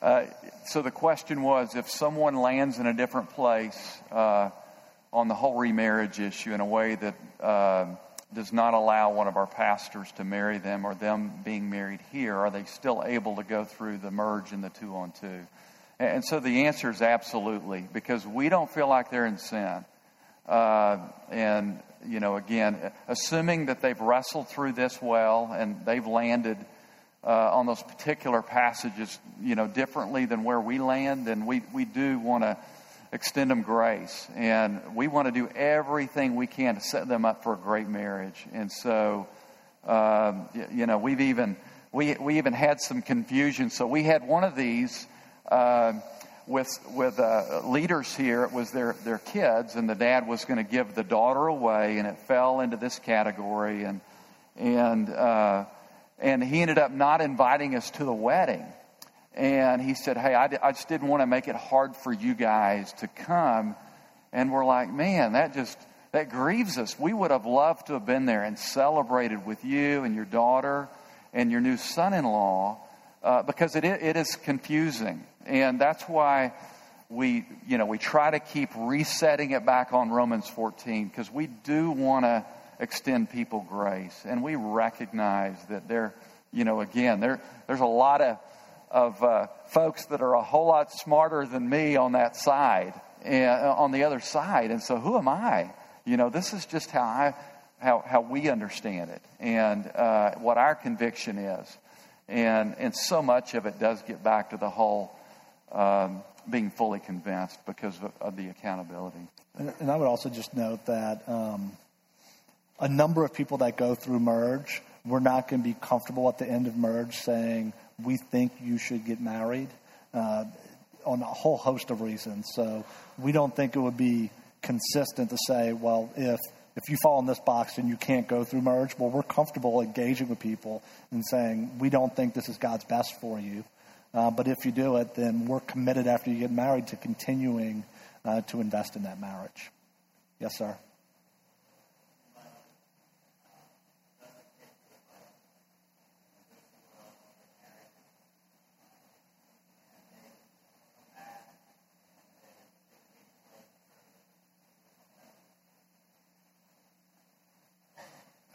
Uh, so the question was if someone lands in a different place uh, on the whole remarriage issue in a way that uh, does not allow one of our pastors to marry them or them being married here, are they still able to go through the merge and the two on two? And so the answer is absolutely, because we don't feel like they're in sin. Uh, and, you know, again, assuming that they've wrestled through this well and they've landed uh, on those particular passages, you know, differently than where we land, then we, we do want to extend them grace. And we want to do everything we can to set them up for a great marriage. And so, um, you know, we've even, we, we even had some confusion. So we had one of these, uh, with with uh, leaders here, it was their their kids, and the dad was going to give the daughter away, and it fell into this category, and and uh, and he ended up not inviting us to the wedding. And he said, Hey, I, I just didn't want to make it hard for you guys to come. And we're like, Man, that just, that grieves us. We would have loved to have been there and celebrated with you and your daughter and your new son in law uh, because it, it is confusing. And that's why we, you know, we try to keep resetting it back on Romans 14 because we do want to extend people grace. And we recognize that there, you know, again, there, there's a lot of, of uh, folks that are a whole lot smarter than me on that side, and, uh, on the other side. And so who am I? You know, this is just how I, how, how we understand it and uh, what our conviction is. And, and so much of it does get back to the whole um, being fully convinced because of, of the accountability. And, and, I would also just note that um, a number of people that go through merge we're not going to be comfortable at the end of merge saying we think you should get married uh, on a whole host of reasons. So we don't think it would be consistent to say, well, if if you fall in this box and you can't go through marriage, well, we're comfortable engaging with people and saying we don't think this is God's best for you. Uh, but if you do it, then we're committed after you get married to continuing uh, to invest in that marriage. Yes, sir.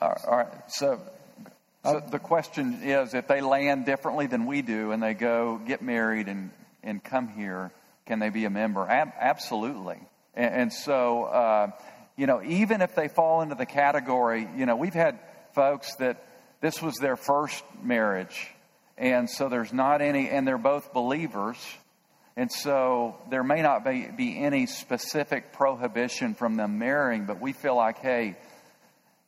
All right. So, so the question is if they land differently than we do and they go get married and, and come here, can they be a member? Ab- absolutely. And, and so, uh, you know, even if they fall into the category, you know, we've had folks that this was their first marriage. And so there's not any, and they're both believers. And so there may not be, be any specific prohibition from them marrying, but we feel like, hey,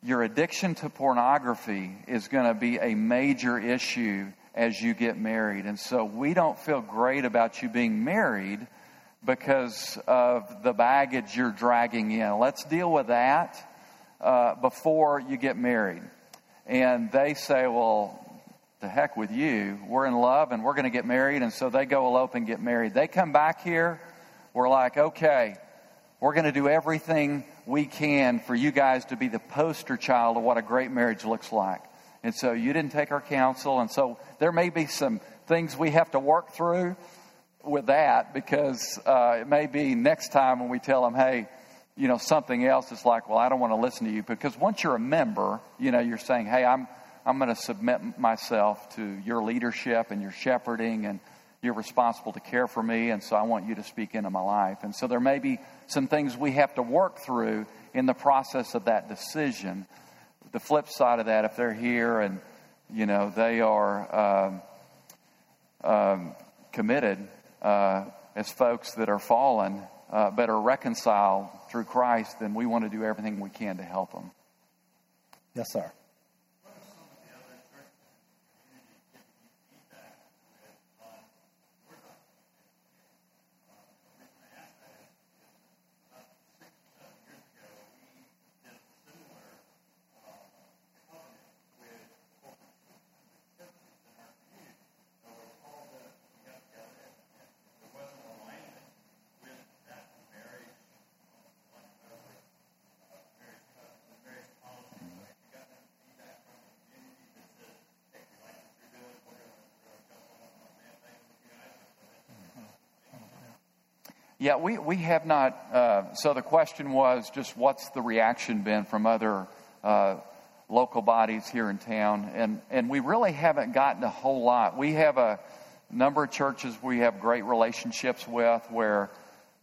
your addiction to pornography is going to be a major issue as you get married. And so we don't feel great about you being married because of the baggage you're dragging in. Let's deal with that uh, before you get married. And they say, well, the heck with you. We're in love and we're going to get married. And so they go elope and get married. They come back here. We're like, okay, we're going to do everything we can for you guys to be the poster child of what a great marriage looks like. And so you didn't take our counsel. And so there may be some things we have to work through with that because uh, it may be next time when we tell them, hey, you know, something else is like, well, I don't want to listen to you. Because once you're a member, you know, you're saying, hey, I'm, I'm going to submit myself to your leadership and your shepherding and you're responsible to care for me, and so I want you to speak into my life. And so there may be some things we have to work through in the process of that decision. The flip side of that, if they're here and you know they are um, um, committed uh, as folks that are fallen, uh, but are reconciled through Christ, then we want to do everything we can to help them. Yes, sir. Yeah, we, we have not. Uh, so the question was just what's the reaction been from other uh, local bodies here in town? And, and we really haven't gotten a whole lot. We have a number of churches we have great relationships with where,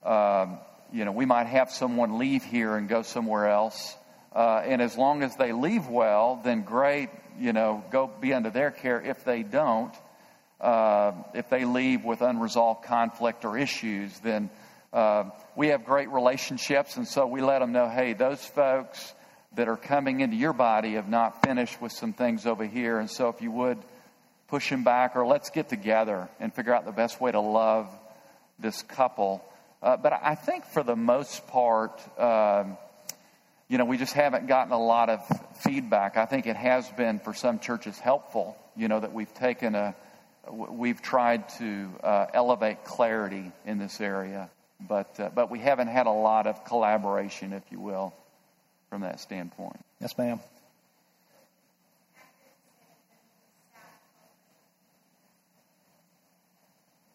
um, you know, we might have someone leave here and go somewhere else. Uh, and as long as they leave well, then great, you know, go be under their care. If they don't, uh, if they leave with unresolved conflict or issues, then uh, we have great relationships, and so we let them know hey, those folks that are coming into your body have not finished with some things over here. And so if you would push them back, or let's get together and figure out the best way to love this couple. Uh, but I think for the most part, um, you know, we just haven't gotten a lot of feedback. I think it has been for some churches helpful, you know, that we've taken a, we've tried to uh, elevate clarity in this area but uh, but we haven't had a lot of collaboration, if you will, from that standpoint. Yes, ma'am.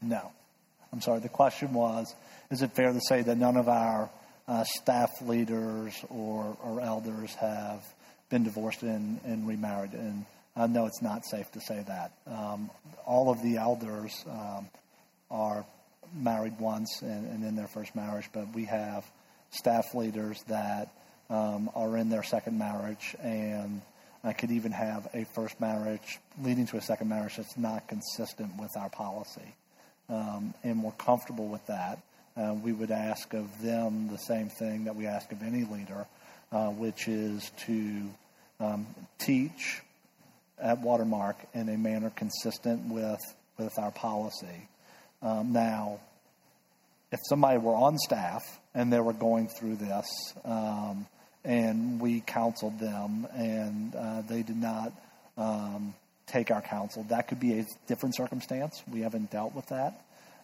No. I'm sorry. The question was Is it fair to say that none of our uh, staff leaders or, or elders have been divorced and, and remarried? And uh, no, it's not safe to say that. Um, all of the elders um, are married once and, and, in their first marriage, but we have staff leaders that um, are in their second marriage and I could even have a first marriage leading to a second marriage that's not consistent with our policy. Um, and we're comfortable with that. Uh, we would ask of them the same thing that we ask of any leader, uh, which is to um, teach at Watermark in a manner consistent with, with our policy. Um, now, if somebody were on staff and they were going through this, um, and we counseled them, and uh, they did not um, take our counsel, that could be a different circumstance. We haven't dealt with that.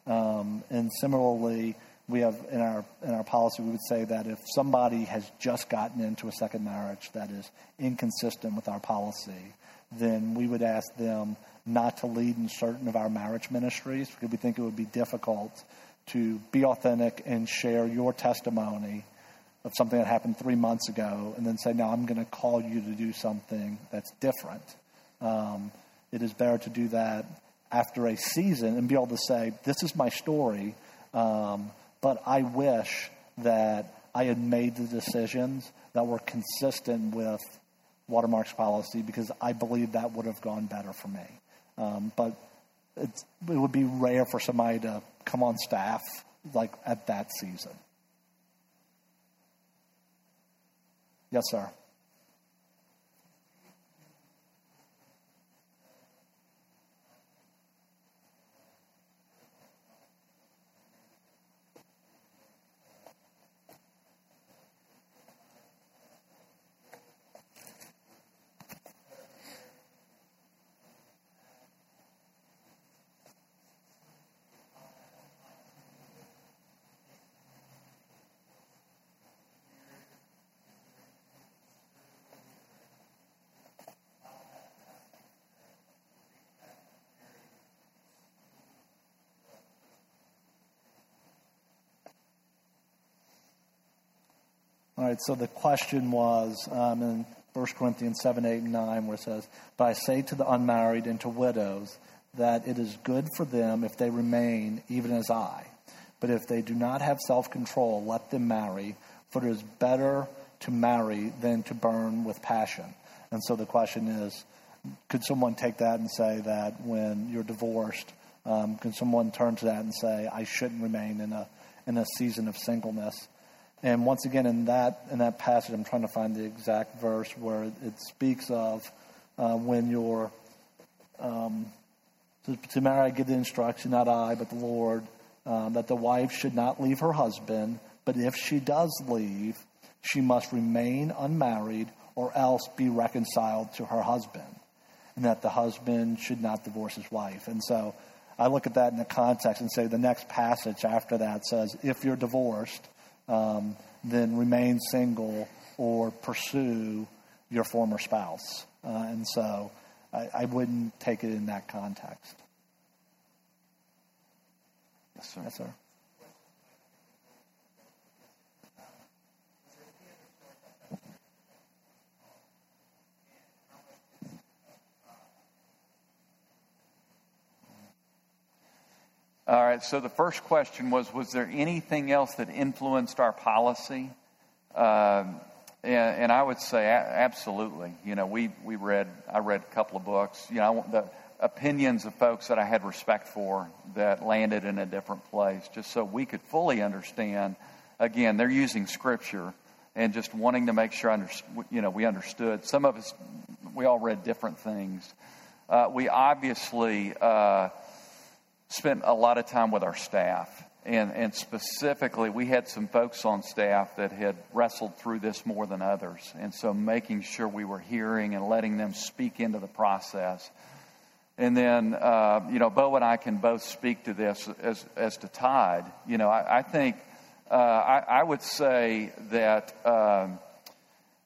Um, and similarly, we have in our in our policy we would say that if somebody has just gotten into a second marriage that is inconsistent with our policy, then we would ask them not to lead in certain of our marriage ministries because we think it would be difficult to be authentic and share your testimony of something that happened three months ago and then say, now I'm going to call you to do something that's different. Um, it is better to do that after a season and be able to say, this is my story, um, but I wish that I had made the decisions that were consistent with Watermark's policy because I believe that would have gone better for me. Um, but it would be rare for somebody to come on staff like at that season. Yes, sir. All right, so the question was um, in 1 Corinthians 7, 8, and 9, where it says, But I say to the unmarried and to widows that it is good for them if they remain even as I. But if they do not have self control, let them marry, for it is better to marry than to burn with passion. And so the question is could someone take that and say that when you're divorced, um, can someone turn to that and say, I shouldn't remain in a, in a season of singleness? And once again, in that in that passage, I'm trying to find the exact verse where it speaks of uh, when you're um, to, to, marry. I give the instruction, not I, but the Lord, um, that the wife should not leave her husband, but if she does leave, she must remain unmarried or else be reconciled to her husband, and that the husband should not divorce his wife. And so. I look at that in the context and say the next passage after that says, if you're divorced, um, then remain single or pursue your former spouse. Uh, and so I, I, wouldn't take it in that context. Yes, sir. Yes, sir. All right, so the first question was Was there anything else that influenced our policy? Um, and, and, I would say absolutely. You know, we, we read, I read a couple of books. You know, the opinions of folks that I had respect for that landed in a different place, just so we could fully understand. Again, they're using scripture and just wanting to make sure, under, you know, we understood. Some of us, we all read different things. Uh, we obviously, uh, spent a lot of time with our staff. And, and specifically, we had some folks on staff that had wrestled through this more than others. And so making sure we were hearing and letting them speak into the process. And then, uh, you know, Bo and I can both speak to this as, as to Todd. You know, I, I think, uh, I, I, would say that. Um,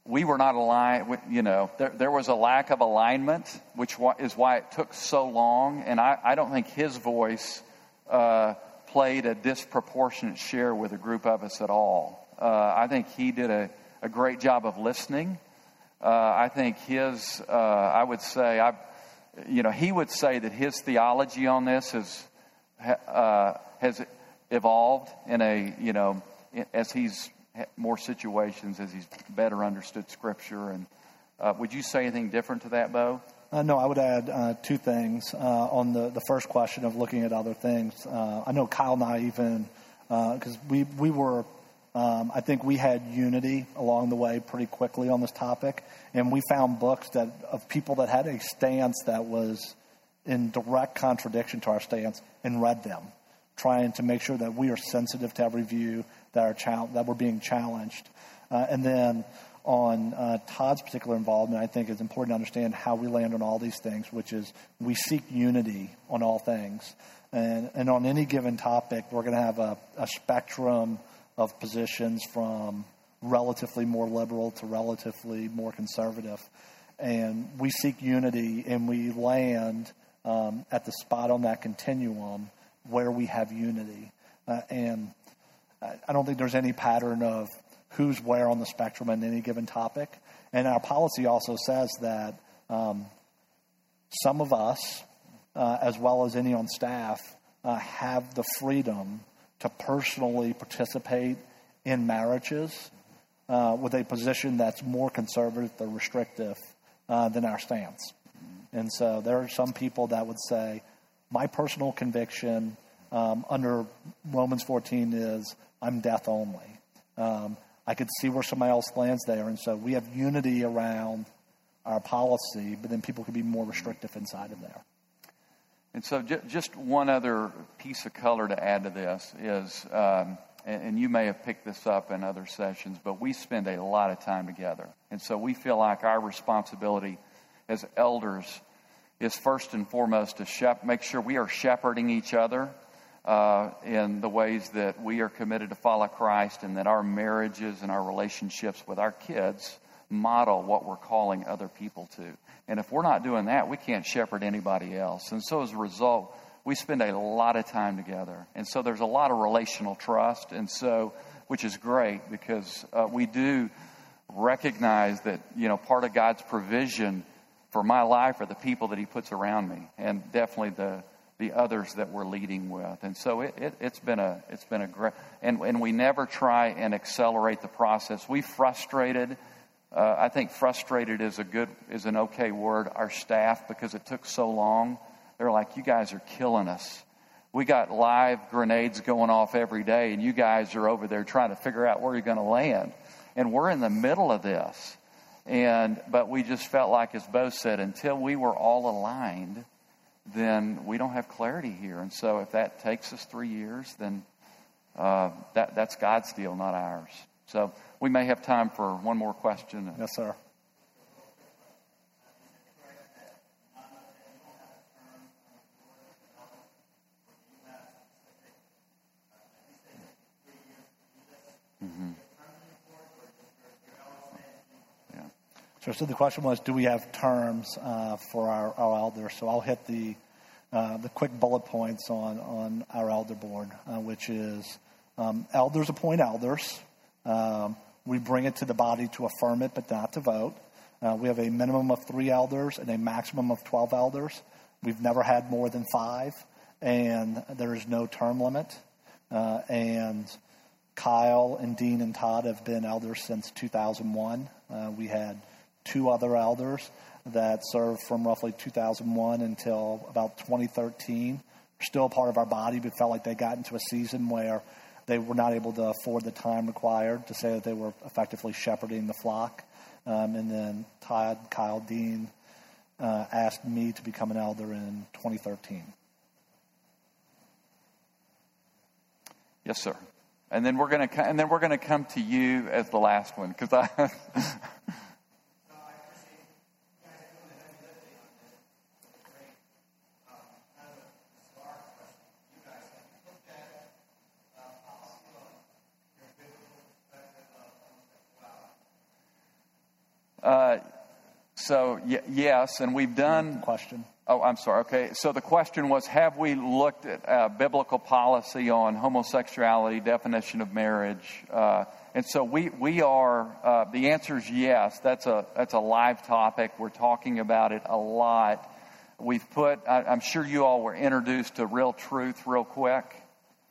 we were not aligned, you know, there, there, was a lack of alignment, which is why it took so long. And I, I don't think his voice uh, played a disproportionate share with a group of us at all. Uh, I think he did a, a great job of listening. Uh, I think his, uh, I would say, I, you know, he would say that his theology on this has, uh, has evolved in a, you know, as he's more situations as he's better understood Scripture. And uh, would you say anything different to that, Bo? Uh, no, I would add uh, two things uh, on the, the first question of looking at other things. Uh, I know Kyle and I even because uh, we we were Um, I think we had unity along the way pretty quickly on this topic, and we found books that of people that had a stance that was in direct contradiction to our stance and read them, trying to make sure that we are sensitive to every view that are chal- that we're being challenged. Uh, and then on uh, Todd's particular involvement, I think it's important to understand how we land on all these things, which is we seek unity on all things. And, and on any given topic, we're going to have a, a spectrum of positions from relatively more liberal to relatively more conservative. And we seek unity and we land um, at the spot on that continuum where we have unity. Uh, and I don't think there's any pattern of who's where on the spectrum in any given topic. And our policy also says that um, some of us, uh, as well as any on staff, uh, have the freedom to personally participate in marriages uh, with a position that's more conservative or restrictive uh, than our stance. And so there are some people that would say, my personal conviction um, under Romans 14 is I'm death only. Um, I could see where somebody else lands there. And so we have unity around our policy, but then people could be more restrictive inside of there. And so, j- just one other piece of color to add to this is, um, and, and you may have picked this up in other sessions, but we spend a lot of time together. And so, we feel like our responsibility as elders is first and foremost to shep- make sure we are shepherding each other uh, in the ways that we are committed to follow Christ and that our marriages and our relationships with our kids model what we're calling other people to. And if we're not doing that, we can't shepherd anybody else. And so as a result, we spend a lot of time together. And so there's a lot of relational trust. And so, which is great because uh, we do recognize that, you know, part of God's provision for my life are the people that He puts around me. And definitely the, the others that we're leading with. And so it, it, has been a, it's been a great, and, and we never try and accelerate the process. We frustrated, uh, I think frustrated is a good, is an okay word, our staff because it took so long. They're like, you guys are killing us. We got live grenades going off every day, and you guys are over there trying to figure out where you're going to land. And we're in the middle of this. And, but we just felt like, as Bo said, until we were all aligned, then we don't have clarity here. And so if that takes us three years, then uh, that, that's God's deal, not ours. So we may have time for one more question. Yes, sir. So, so the question was, do we have terms uh, for our, our elders? So I'll hit the uh, the quick bullet points on on our elder board, uh, which is um, elders appoint elders. Um, we bring it to the body to affirm it, but not to vote. Uh, we have a minimum of three elders and a maximum of twelve elders. We've never had more than five, and there is no term limit. Uh, and Kyle and Dean and Todd have been elders since 2001. Uh, we had two other elders that served from roughly 2001 until about 2013. Still part of our body, but felt like they got into a season where they were not able to afford the time required to say that they were effectively shepherding the flock. Um, and then Todd, Kyle, Dean uh, asked me to become an elder in 2013. Yes, sir. And then we're going to and then we're going to come to you as the last one because I *laughs* Uh, so y- yes, and we've done. Question. Oh, I'm sorry. Okay, so the question was: Have we looked at uh, biblical policy on homosexuality, definition of marriage? Uh, and so we we are. Uh, the answer is yes. That's a that's a live topic. We're talking about it a lot. We've put. I, I'm sure you all were introduced to Real Truth real quick.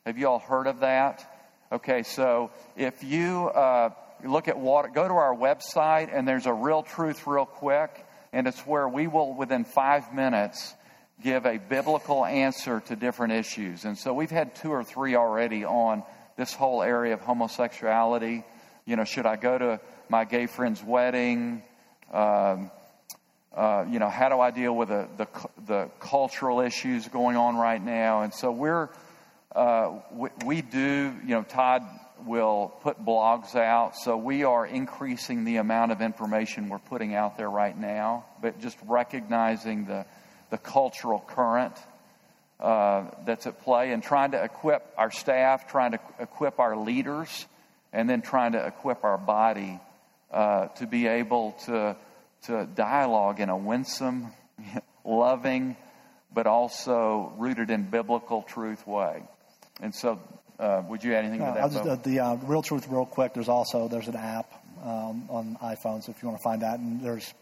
Have you all heard of that? Okay, so if you uh, look at water, go to our website, and there's a real truth, real quick, and it's where we will, within five minutes, give a biblical answer to different issues. And so we've had two or three already on this whole area of homosexuality. You know, should I go to my gay friend's wedding? Um, uh, you know, how do I deal with the, the, the, cultural issues going on right now? And so we're, uh, we, we, do, you know, Todd will put blogs out. So we are increasing the amount of information we're putting out there right now, but just recognizing the, the cultural current uh, that's at play and trying to equip our staff, trying to equip our leaders, and then trying to equip our body uh, to be able to to dialogue in a winsome, *laughs* loving, but also rooted in biblical truth way. And so, uh, would you add anything to that? Just, uh, the uh, real truth, real quick. There's also there's an app um, on iPhones if you want to find that, and there's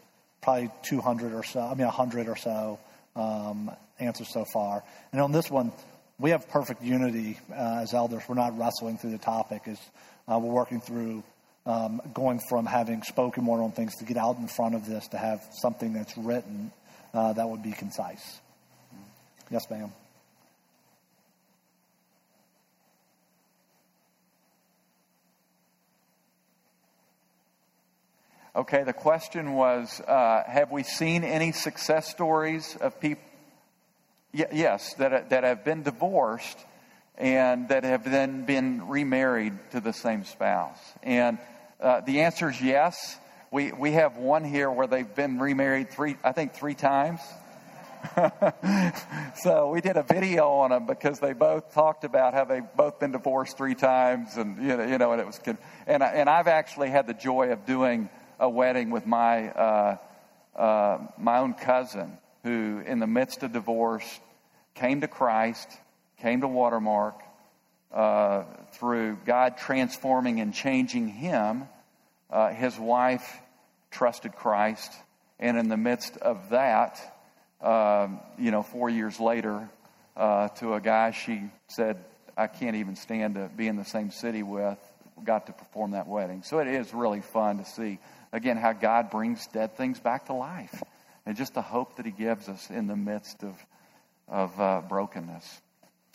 probably 200 or so. I mean, 100 or so um, answers so far. And on this one, we have perfect unity uh, as elders. We're not wrestling through the topic. Is uh, we're working through um, going from having spoken more on things to get out in front of this to have something that's written uh, that would be concise. Yes, ma'am. Okay, the question was uh, Have we seen any success stories of people? Y- yes, that, that have been divorced and that have then been remarried to the same spouse. And uh, the answer is yes. We, we have one here where they've been remarried three, I think, three times. *laughs* so we did a video on them because they both talked about how they've both been divorced three times, and you know, you know and it was good. And and I've actually had the joy of doing a wedding with my uh, uh, my own cousin, who, in the midst of divorce, came to Christ, came to Watermark uh, through God transforming and changing him uh, his wife trusted Christ, and in the midst of that, uh, you know, four years later, uh, to a guy she said, I can't even stand to be in the same city with, got to perform that wedding. So it is really fun to see, again, how God brings dead things back to life. And just the hope that He gives us in the midst of, of uh, brokenness.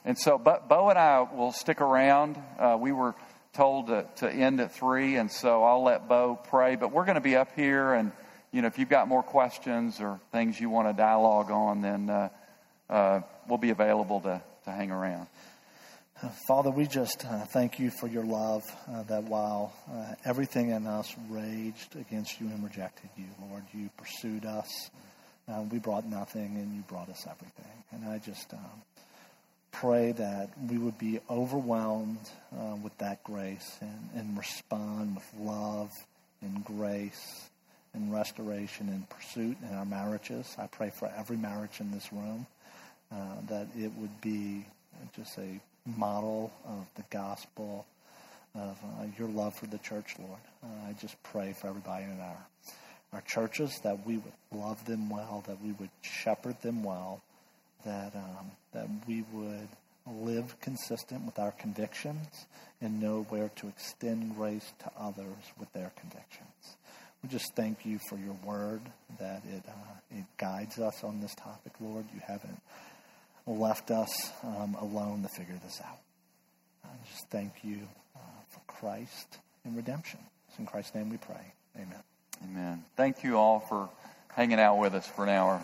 And so, but Bo and I will stick around. Uh, we were told to, to end at three, and so I'll let Bo pray. But we're going to be up here, and you know, if you've got more questions or things you want to dialogue on, then uh, uh, we'll be available to, to hang around. Father, we just uh, thank you for your love uh, that while uh, everything in us raged against you and rejected you, Lord, you pursued us. Uh, we brought nothing and you brought us everything. And I just um, pray that we would be overwhelmed uh, with that grace and, and respond with love and grace and restoration and pursuit in our marriages. I pray for every marriage in this room that it would be just a model of the gospel of uh, your love for the church, Lord. Uh, I just pray for everybody in our our churches that we would love them well, that we would shepherd them well, that um, that we would live consistent with our convictions and know where to extend grace to others with their convictions. We just thank you for your word that it uh, it guides us on this topic, Lord. You haven't left us um, alone to figure this out. I just thank you uh, for Christ and redemption. It's in Christ's name we pray. Amen. Amen. Thank you all for hanging out with us for an hour.